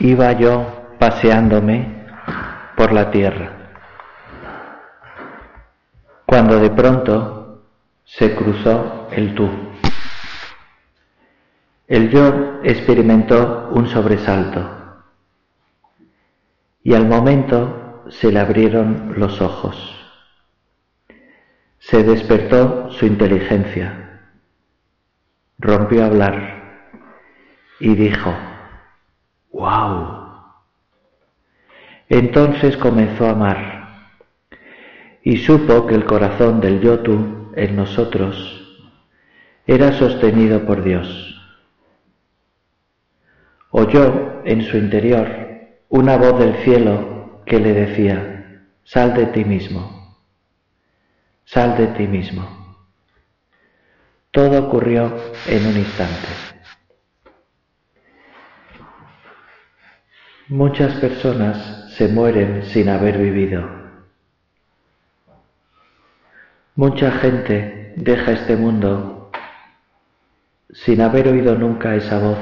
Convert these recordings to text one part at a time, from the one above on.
Iba yo paseándome por la tierra, cuando de pronto se cruzó el tú. El yo experimentó un sobresalto y al momento se le abrieron los ojos. Se despertó su inteligencia, rompió a hablar y dijo, ¡Wow! Entonces comenzó a amar y supo que el corazón del yotu en nosotros era sostenido por Dios. Oyó en su interior una voz del cielo que le decía, sal de ti mismo, sal de ti mismo. Todo ocurrió en un instante. Muchas personas se mueren sin haber vivido. Mucha gente deja este mundo sin haber oído nunca esa voz.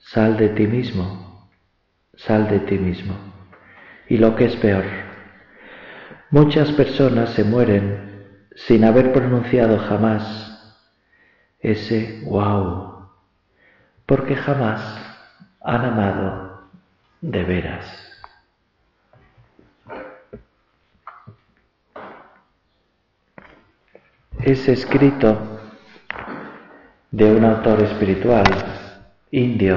Sal de ti mismo, sal de ti mismo. Y lo que es peor, muchas personas se mueren sin haber pronunciado jamás ese wow, porque jamás han amado de veras. Es escrito de un autor espiritual indio,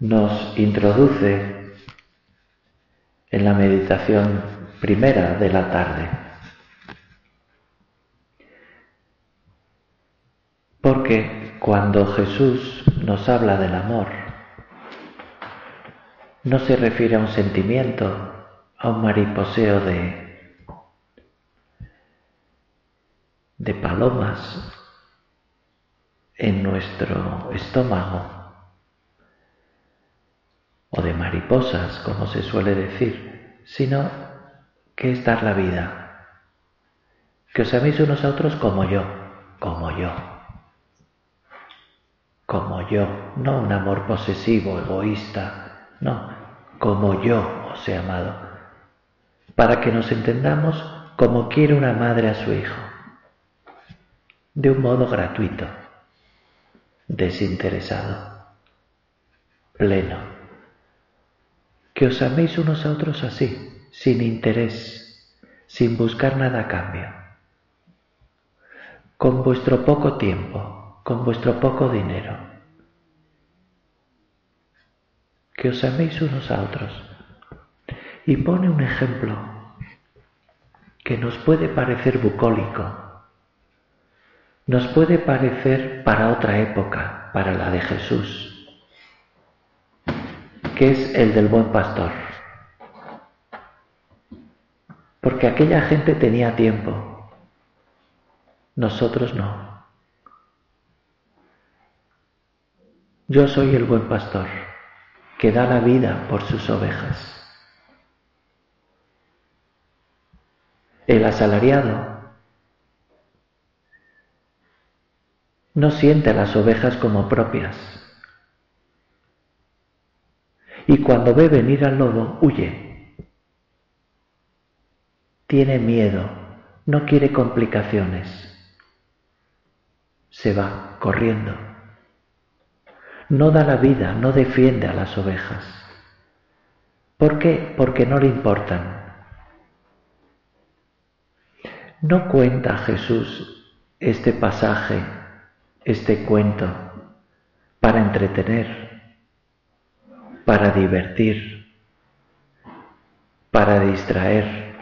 nos introduce en la meditación primera de la tarde. Porque cuando Jesús nos habla del amor, no se refiere a un sentimiento, a un mariposeo de, de palomas en nuestro estómago o de mariposas, como se suele decir, sino que es dar la vida. Que os améis unos a otros como yo, como yo, como yo, no un amor posesivo, egoísta, no, como yo os he amado, para que nos entendamos como quiere una madre a su hijo, de un modo gratuito, desinteresado, pleno. Que os améis unos a otros así, sin interés, sin buscar nada a cambio, con vuestro poco tiempo, con vuestro poco dinero que os améis unos a otros. Y pone un ejemplo que nos puede parecer bucólico, nos puede parecer para otra época, para la de Jesús, que es el del buen pastor. Porque aquella gente tenía tiempo, nosotros no. Yo soy el buen pastor que da la vida por sus ovejas. El asalariado no siente a las ovejas como propias y cuando ve venir al lobo huye. Tiene miedo, no quiere complicaciones. Se va corriendo no da la vida, no defiende a las ovejas. ¿Por qué? Porque no le importan. No cuenta Jesús este pasaje, este cuento, para entretener, para divertir, para distraer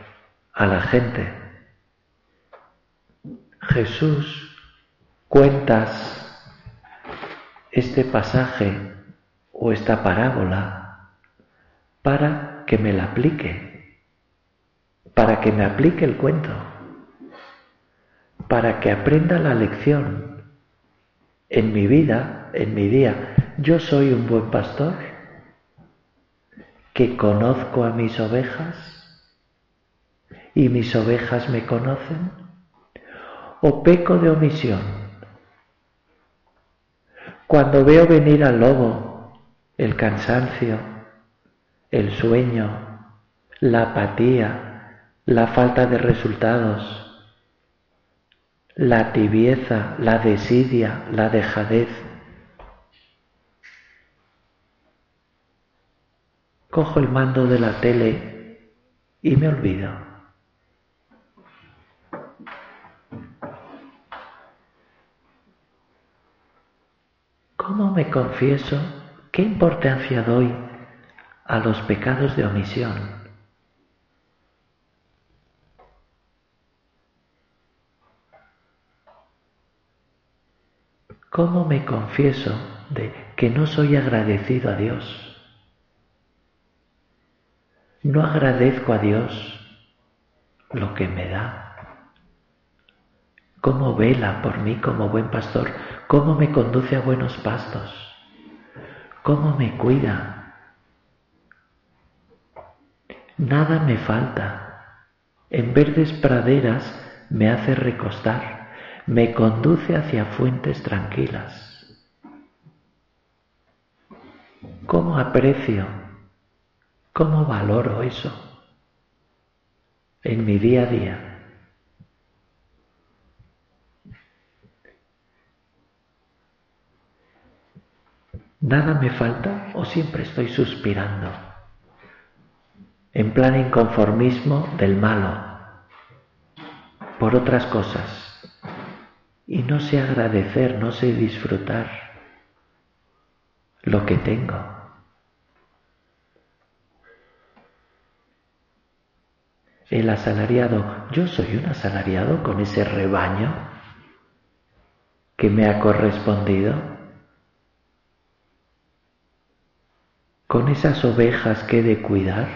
a la gente. Jesús cuentas este pasaje o esta parábola para que me la aplique, para que me aplique el cuento, para que aprenda la lección en mi vida, en mi día. Yo soy un buen pastor que conozco a mis ovejas y mis ovejas me conocen o peco de omisión cuando veo venir al lobo el cansancio, el sueño, la apatía, la falta de resultados, la tibieza, la desidia, la dejadez. Cojo el mando de la tele y me olvido. ¿Cómo me confieso? ¿Qué importancia doy a los pecados de omisión? ¿Cómo me confieso de que no soy agradecido a Dios? No agradezco a Dios lo que me da. ¿Cómo vela por mí como buen pastor? ¿Cómo me conduce a buenos pastos? ¿Cómo me cuida? Nada me falta. En verdes praderas me hace recostar me conduce hacia fuentes tranquilas. ¿Cómo aprecio? ¿Cómo valoro eso en mi día a día? ¿Nada me falta o siempre estoy suspirando? En plan inconformismo del malo, por otras cosas y no sé agradecer, no sé disfrutar lo que tengo. El asalariado, yo soy un asalariado con ese rebaño que me ha correspondido, con esas ovejas que he de cuidar.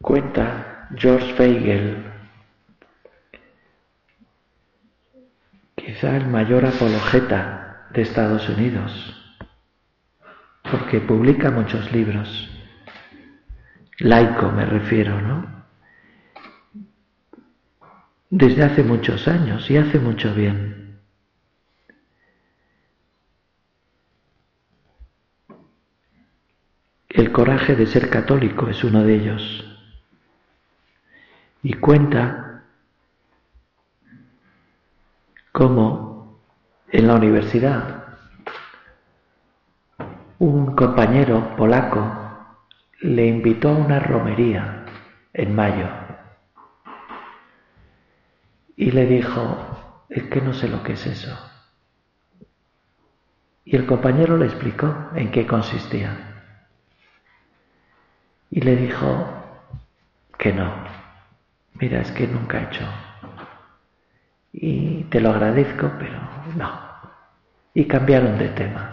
Cuenta George Feigel, quizá el mayor apologeta de Estados Unidos, porque publica muchos libros. Laico me refiero, ¿no? Desde hace muchos años y hace mucho bien. El coraje de ser católico es uno de ellos y cuenta cómo en la universidad un compañero polaco le invitó a una romería en mayo y le dijo, es que no sé lo que es eso. Y el compañero le explicó en qué consistía. Y le dijo que no, mira, es que nunca he hecho. Y te lo agradezco, pero no. Y cambiaron de tema.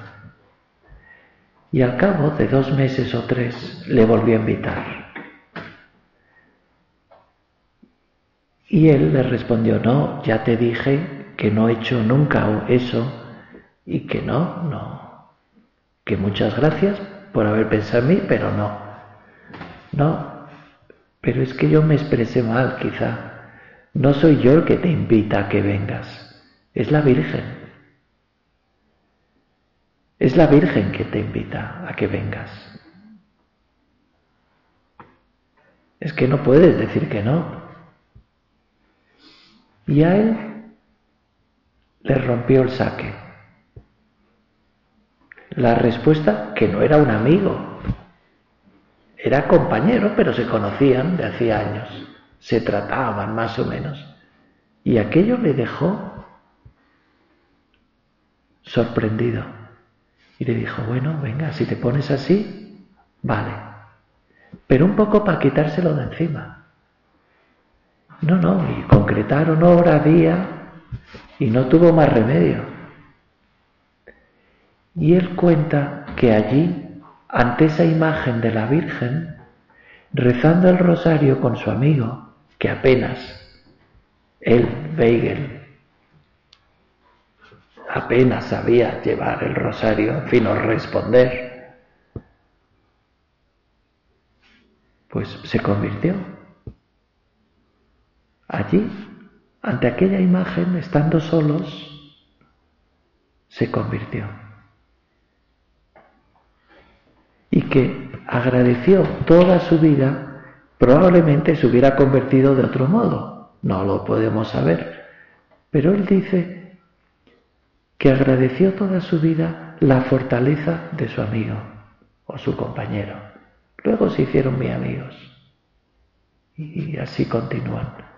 Y al cabo de dos meses o tres le volvió a invitar. Y él le respondió, no, ya te dije que no he hecho nunca eso y que no, no, que muchas gracias por haber pensado en mí, pero no, no, pero es que yo me expresé mal, quizá. No soy yo el que te invita a que vengas, es la Virgen. Es la Virgen que te invita a que vengas. Es que no puedes decir que no. Y a él le rompió el saque. La respuesta que no era un amigo, era compañero, pero se conocían de hacía años, se trataban más o menos. Y aquello le dejó sorprendido. Y le dijo, bueno, venga, si te pones así, vale. Pero un poco para quitárselo de encima. No, no, y concretaron hora, día, y no tuvo más remedio. Y él cuenta que allí ante esa imagen de la Virgen, rezando el rosario con su amigo, que apenas, él, Weigel, apenas sabía llevar el rosario, en fin, o responder, pues se convirtió. Allí, ante aquella imagen, estando solos, se convirtió. Y que agradeció toda su vida, probablemente se hubiera convertido de otro modo, no lo podemos saber. Pero él dice que agradeció toda su vida la fortaleza de su amigo o su compañero. Luego se hicieron muy amigos. Y así continúan.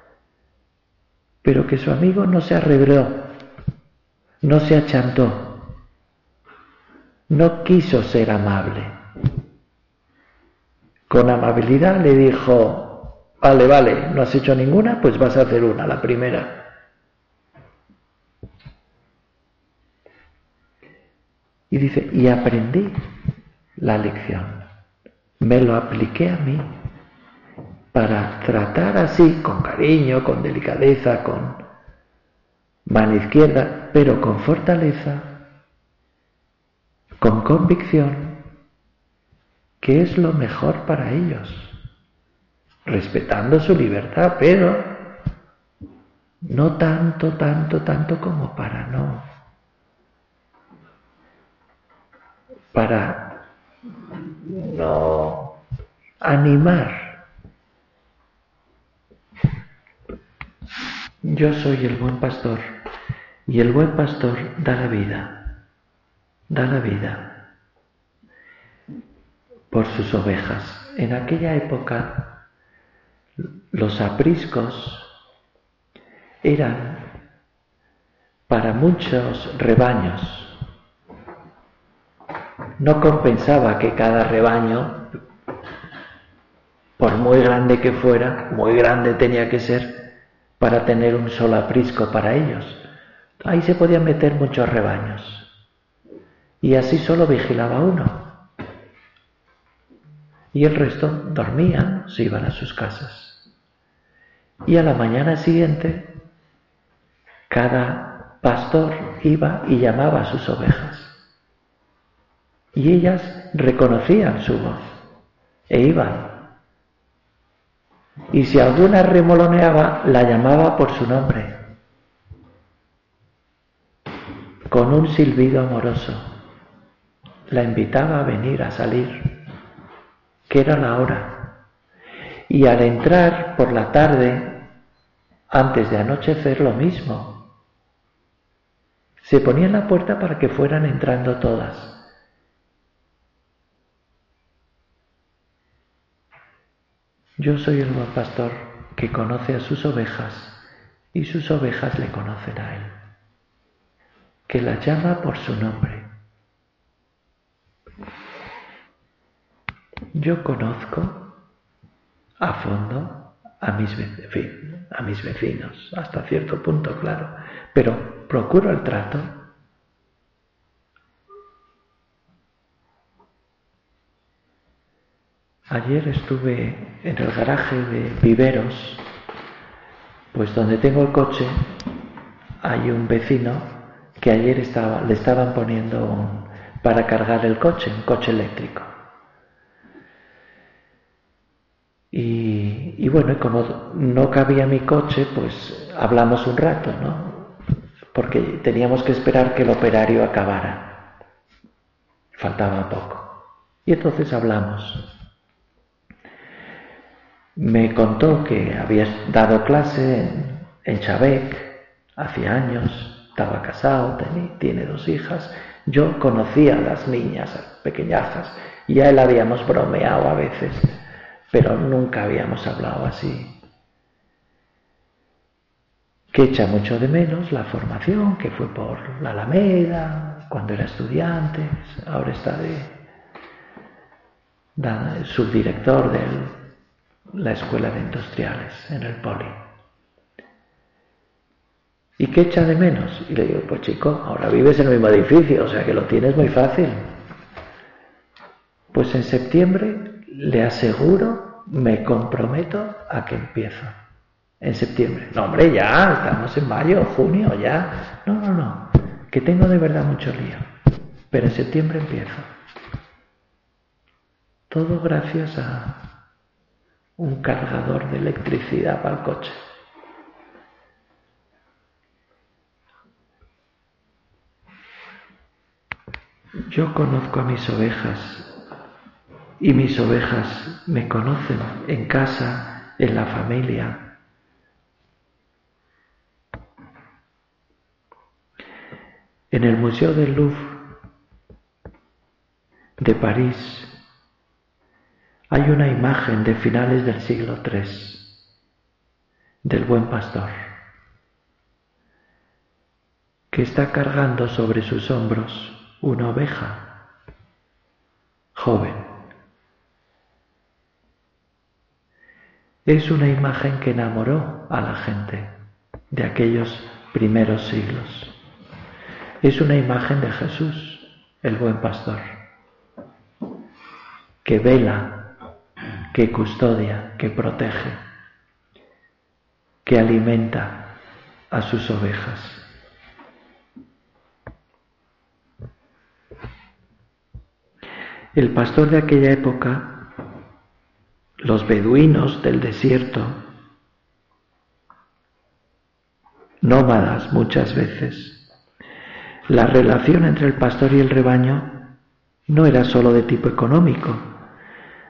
Pero que su amigo no se arregló no se achantó, no quiso ser amable. Con amabilidad le dijo, vale, vale, no has hecho ninguna, pues vas a hacer una, la primera. Y dice, y aprendí la lección, me lo apliqué a mí para tratar así, con cariño, con delicadeza, con mano izquierda, pero con fortaleza, con convicción, que es lo mejor para ellos, respetando su libertad, pero no tanto, tanto, tanto como para no, para no animar Yo soy el buen pastor y el buen pastor da la vida, da la vida por sus ovejas. En aquella época los apriscos eran para muchos rebaños. No compensaba que cada rebaño, por muy grande que fuera, muy grande tenía que ser, para tener un solo aprisco para ellos. Ahí se podían meter muchos rebaños. Y así solo vigilaba uno. Y el resto dormían, se iban a sus casas. Y a la mañana siguiente, cada pastor iba y llamaba a sus ovejas. Y ellas reconocían su voz e iban y si alguna remoloneaba, la llamaba por su nombre, con un silbido amoroso. La invitaba a venir a salir, que era la hora. Y al entrar por la tarde, antes de anochecer, lo mismo. Se ponía en la puerta para que fueran entrando todas. Yo soy el buen pastor que conoce a sus ovejas y sus ovejas le conocen a él, que la llama por su nombre. Yo conozco a fondo a mis, a mis vecinos, hasta cierto punto, claro, pero procuro el trato Ayer estuve en el garaje de Viveros, pues donde tengo el coche hay un vecino que ayer estaba, le estaban poniendo para cargar el coche, un coche eléctrico. Y, y bueno, como no cabía mi coche, pues hablamos un rato, ¿no? Porque teníamos que esperar que el operario acabara. Faltaba poco. Y entonces hablamos me contó que había dado clase en, en Chabec hace años, estaba casado, tiene dos hijas. Yo conocía a las niñas pequeñajas y a él habíamos bromeado a veces, pero nunca habíamos hablado así. Que echa mucho de menos la formación que fue por la Alameda, cuando era estudiante, ahora está de subdirector del la escuela de industriales en el poli. ¿Y qué echa de menos? Y le digo, pues chico, ahora vives en el mismo edificio, o sea que lo tienes muy fácil. Pues en septiembre le aseguro, me comprometo a que empiezo. En septiembre. No, hombre, ya, estamos en mayo, junio, ya. No, no, no, que tengo de verdad mucho lío. Pero en septiembre empiezo. Todo gracias a, un cargador de electricidad para el coche. Yo conozco a mis ovejas y mis ovejas me conocen en casa, en la familia. En el Museo del Louvre de París hay una imagen de finales del siglo III del buen pastor que está cargando sobre sus hombros una oveja joven. Es una imagen que enamoró a la gente de aquellos primeros siglos. Es una imagen de Jesús, el buen pastor, que vela, que custodia, que protege, que alimenta a sus ovejas. El pastor de aquella época los beduinos del desierto, nómadas muchas veces. La relación entre el pastor y el rebaño no era sólo de tipo económico,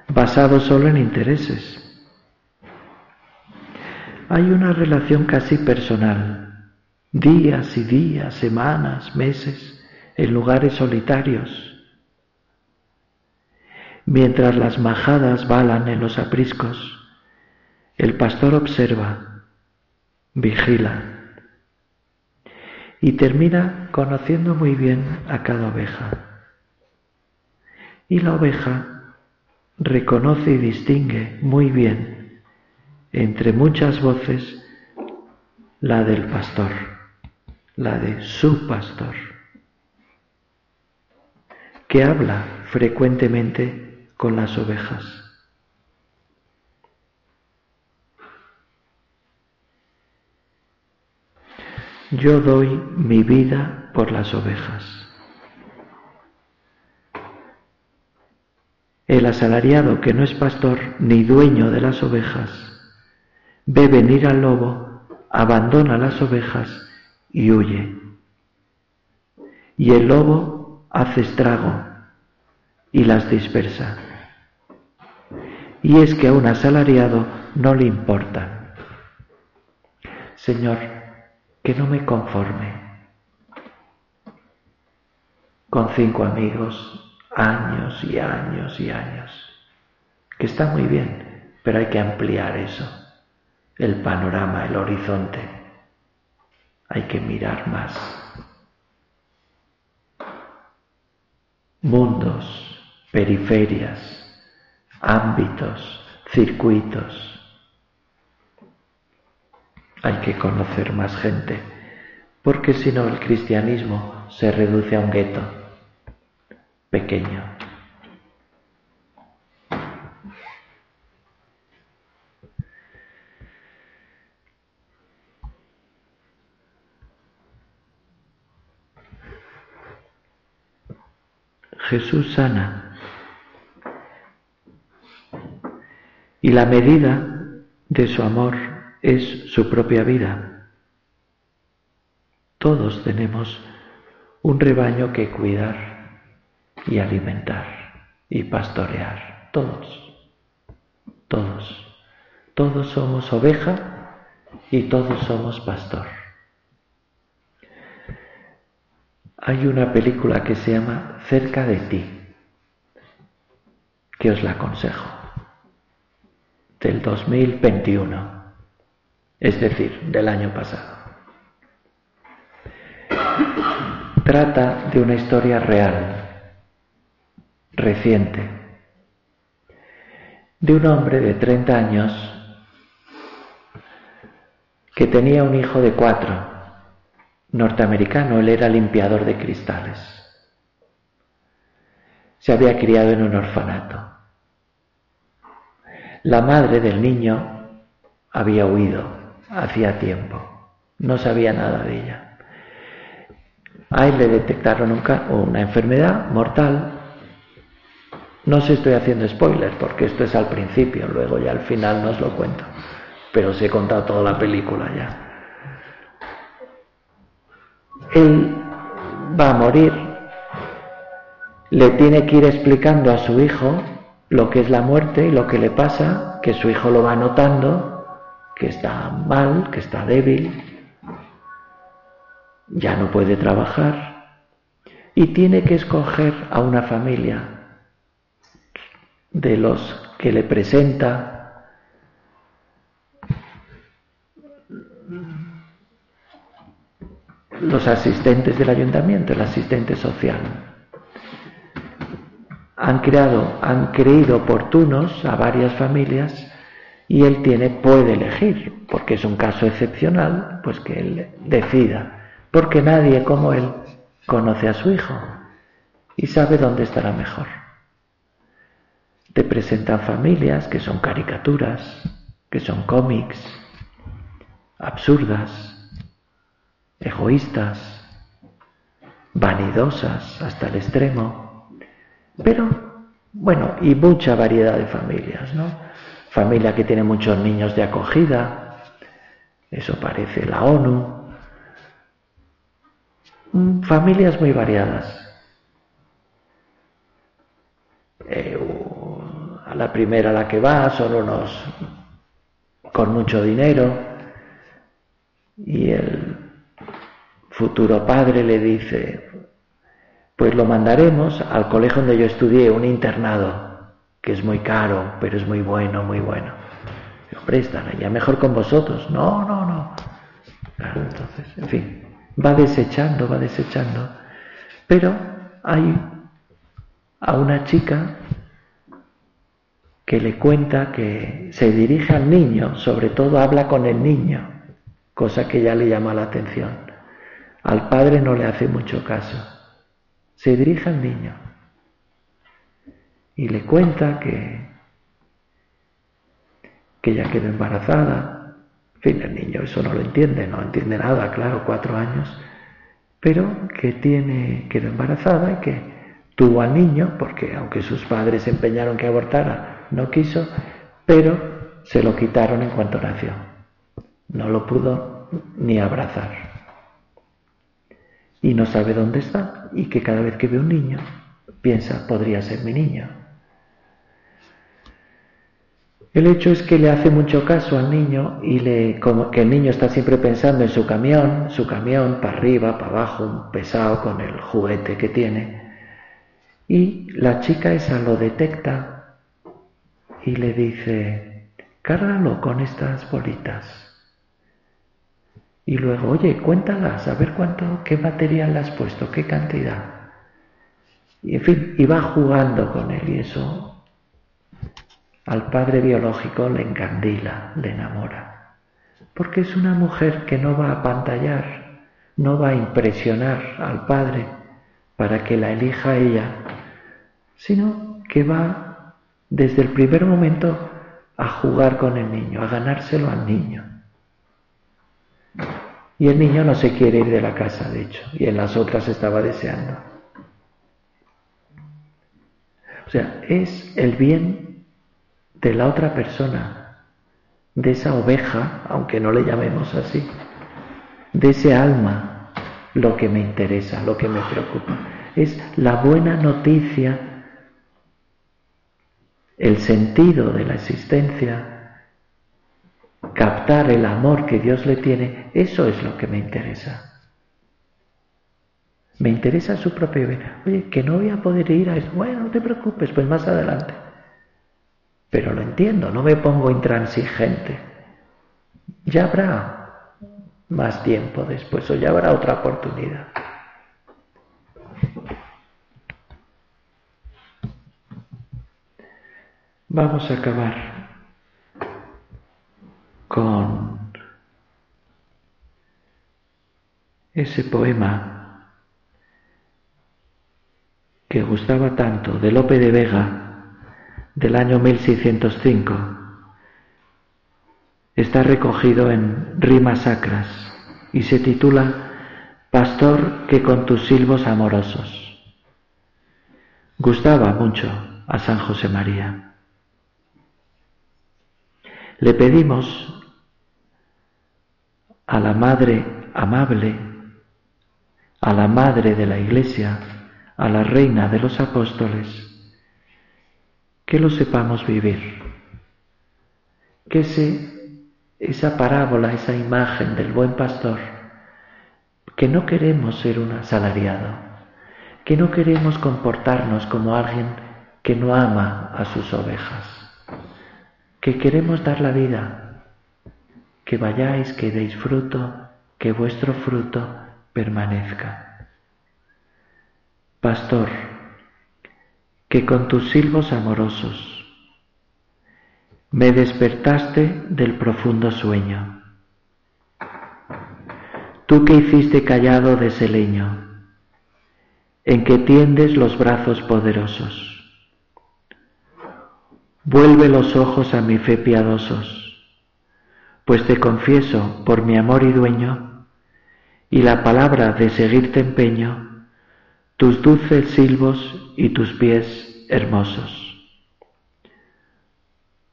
basado solo en intereses. Hay una relación casi personal, días y días, semanas, meses, en lugares solitarios Mientras las majadas balan en los apriscos, el pastor observa, vigila y termina conociendo muy bien a cada oveja. Y la oveja reconoce y distingue muy bien entre muchas voces la del pastor, la de su pastor, que habla frecuentemente con las ovejas. Yo doy mi vida por las ovejas. El asalariado que no es pastor ni dueño de las ovejas ve venir al lobo, abandona las ovejas y huye. Y el lobo hace estrago y las dispersa y es que a un asalariado no le importa. Señor, que no me conforme con cinco amigos, años y años y años, que está muy bien, pero hay que ampliar eso, el panorama, el horizonte. Hay que mirar más. Mundos, periferias, ámbitos, circuitos. Hay que conocer más gente, porque si no el cristianismo se reduce a un gueto pequeño. Jesús sana Y la medida de su amor es su propia vida. Todos tenemos un rebaño que cuidar y alimentar y pastorear. Todos, todos. Todos somos oveja y todos somos pastor. Hay una película que se llama Cerca de ti, que os la aconsejo del 2021, es decir, del año pasado. Trata de una historia real, reciente, de un hombre de 30 años que tenía un hijo de cuatro, norteamericano, él era limpiador de cristales. Se había criado en un orfanato. La madre del niño había huido hacía tiempo, no sabía nada de ella. A él le detectaron una enfermedad mortal. No se estoy haciendo spoiler porque esto es al principio, luego ya al final no os lo cuento, pero os he contado toda la película ya. Él va a morir. Le tiene que ir explicando a su hijo lo que es la muerte y lo que le pasa, que su hijo lo va notando, que está mal, que está débil, ya no puede trabajar. Y tiene que escoger a una familia de los que le presenta los asistentes del ayuntamiento, el asistente social. Han creado, han creído oportunos a varias familias y él tiene, puede elegir, porque es un caso excepcional, pues que él decida, porque nadie como él conoce a su hijo y sabe dónde estará mejor. Te presentan familias que son caricaturas, que son cómics, absurdas, egoístas, vanidosas hasta el extremo, pero bueno, y mucha variedad de familias, ¿no? Familia que tiene muchos niños de acogida, eso parece la ONU, mm, familias muy variadas. Eh, la primera a la que va son unos con mucho dinero y el futuro padre le dice, pues lo mandaremos al colegio donde yo estudié, un internado, que es muy caro, pero es muy bueno, muy bueno. Hombre, están allá mejor con vosotros. No, no, no. entonces, en fin, va desechando, va desechando. Pero hay a una chica que le cuenta que se dirige al niño, sobre todo habla con el niño, cosa que ya le llama la atención. Al padre no le hace mucho caso. Se dirige al niño y le cuenta que, que ella quedó embarazada. En fin, el niño eso no lo entiende, no entiende nada, claro, cuatro años, pero que tiene, quedó embarazada y que tuvo al niño, porque aunque sus padres empeñaron que abortara, no quiso, pero se lo quitaron en cuanto nació. No lo pudo ni abrazar y no sabe dónde está y que cada vez que ve un niño piensa, podría ser mi niño. El hecho es que le hace mucho caso al niño y le, como que el niño está siempre pensando en su camión, su camión para arriba, para abajo, pesado con el juguete que tiene. Y la chica esa lo detecta y le dice, cárgalo con estas bolitas. Y luego, oye, cuéntalas, a ver cuánto, qué material le has puesto, qué cantidad. Y en fin, y va jugando con él y eso al padre biológico le encandila, le enamora. Porque es una mujer que no va a pantallar, no va a impresionar al padre para que la elija ella, sino que va desde el primer momento a jugar con el niño, a ganárselo al niño. Y el niño no se quiere ir de la casa, de hecho, y en las otras estaba deseando. O sea, es el bien de la otra persona, de esa oveja, aunque no le llamemos así, de ese alma, lo que me interesa, lo que me preocupa. Es la buena noticia, el sentido de la existencia, captar el amor que Dios le tiene, eso es lo que me interesa. Me interesa su propia vida. Oye, que no voy a poder ir a eso. Bueno, no te preocupes, pues más adelante. Pero lo entiendo, no me pongo intransigente. Ya habrá más tiempo después o ya habrá otra oportunidad. Vamos a acabar con ese poema que gustaba tanto de Lope de Vega del año 1605. Está recogido en rimas sacras y se titula Pastor que con tus silbos amorosos. Gustaba mucho a San José María. Le pedimos a la Madre amable, a la Madre de la Iglesia, a la reina de los apóstoles, que lo sepamos vivir, que esa parábola, esa imagen del buen pastor, que no queremos ser un asalariado, que no queremos comportarnos como alguien que no ama a sus ovejas, que queremos dar la vida, que vayáis, que deis fruto, que vuestro fruto permanezca. Pastor, que con tus silbos amorosos me despertaste del profundo sueño. Tú que hiciste callado de ese leño, en que tiendes los brazos poderosos. Vuelve los ojos a mi fe piadosos, pues te confieso por mi amor y dueño, y la palabra de seguirte empeño, tus dulces silbos y tus pies hermosos.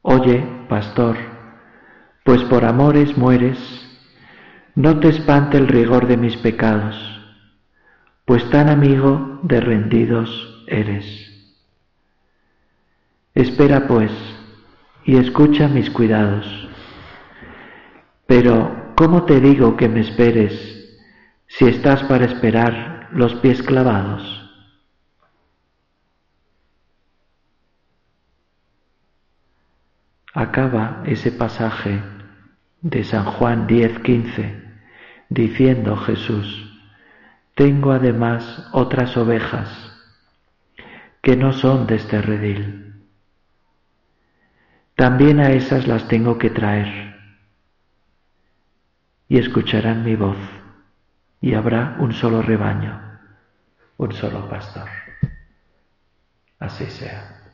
Oye, pastor, pues por amores mueres, no te espante el rigor de mis pecados, pues tan amigo de rendidos eres. Espera pues y escucha mis cuidados. Pero, ¿cómo te digo que me esperes si estás para esperar los pies clavados? acaba ese pasaje de San Juan 10:15 diciendo Jesús, tengo además otras ovejas que no son de este redil también a esas las tengo que traer. Y escucharán mi voz, y habrá un solo rebaño, un solo pastor. Así sea.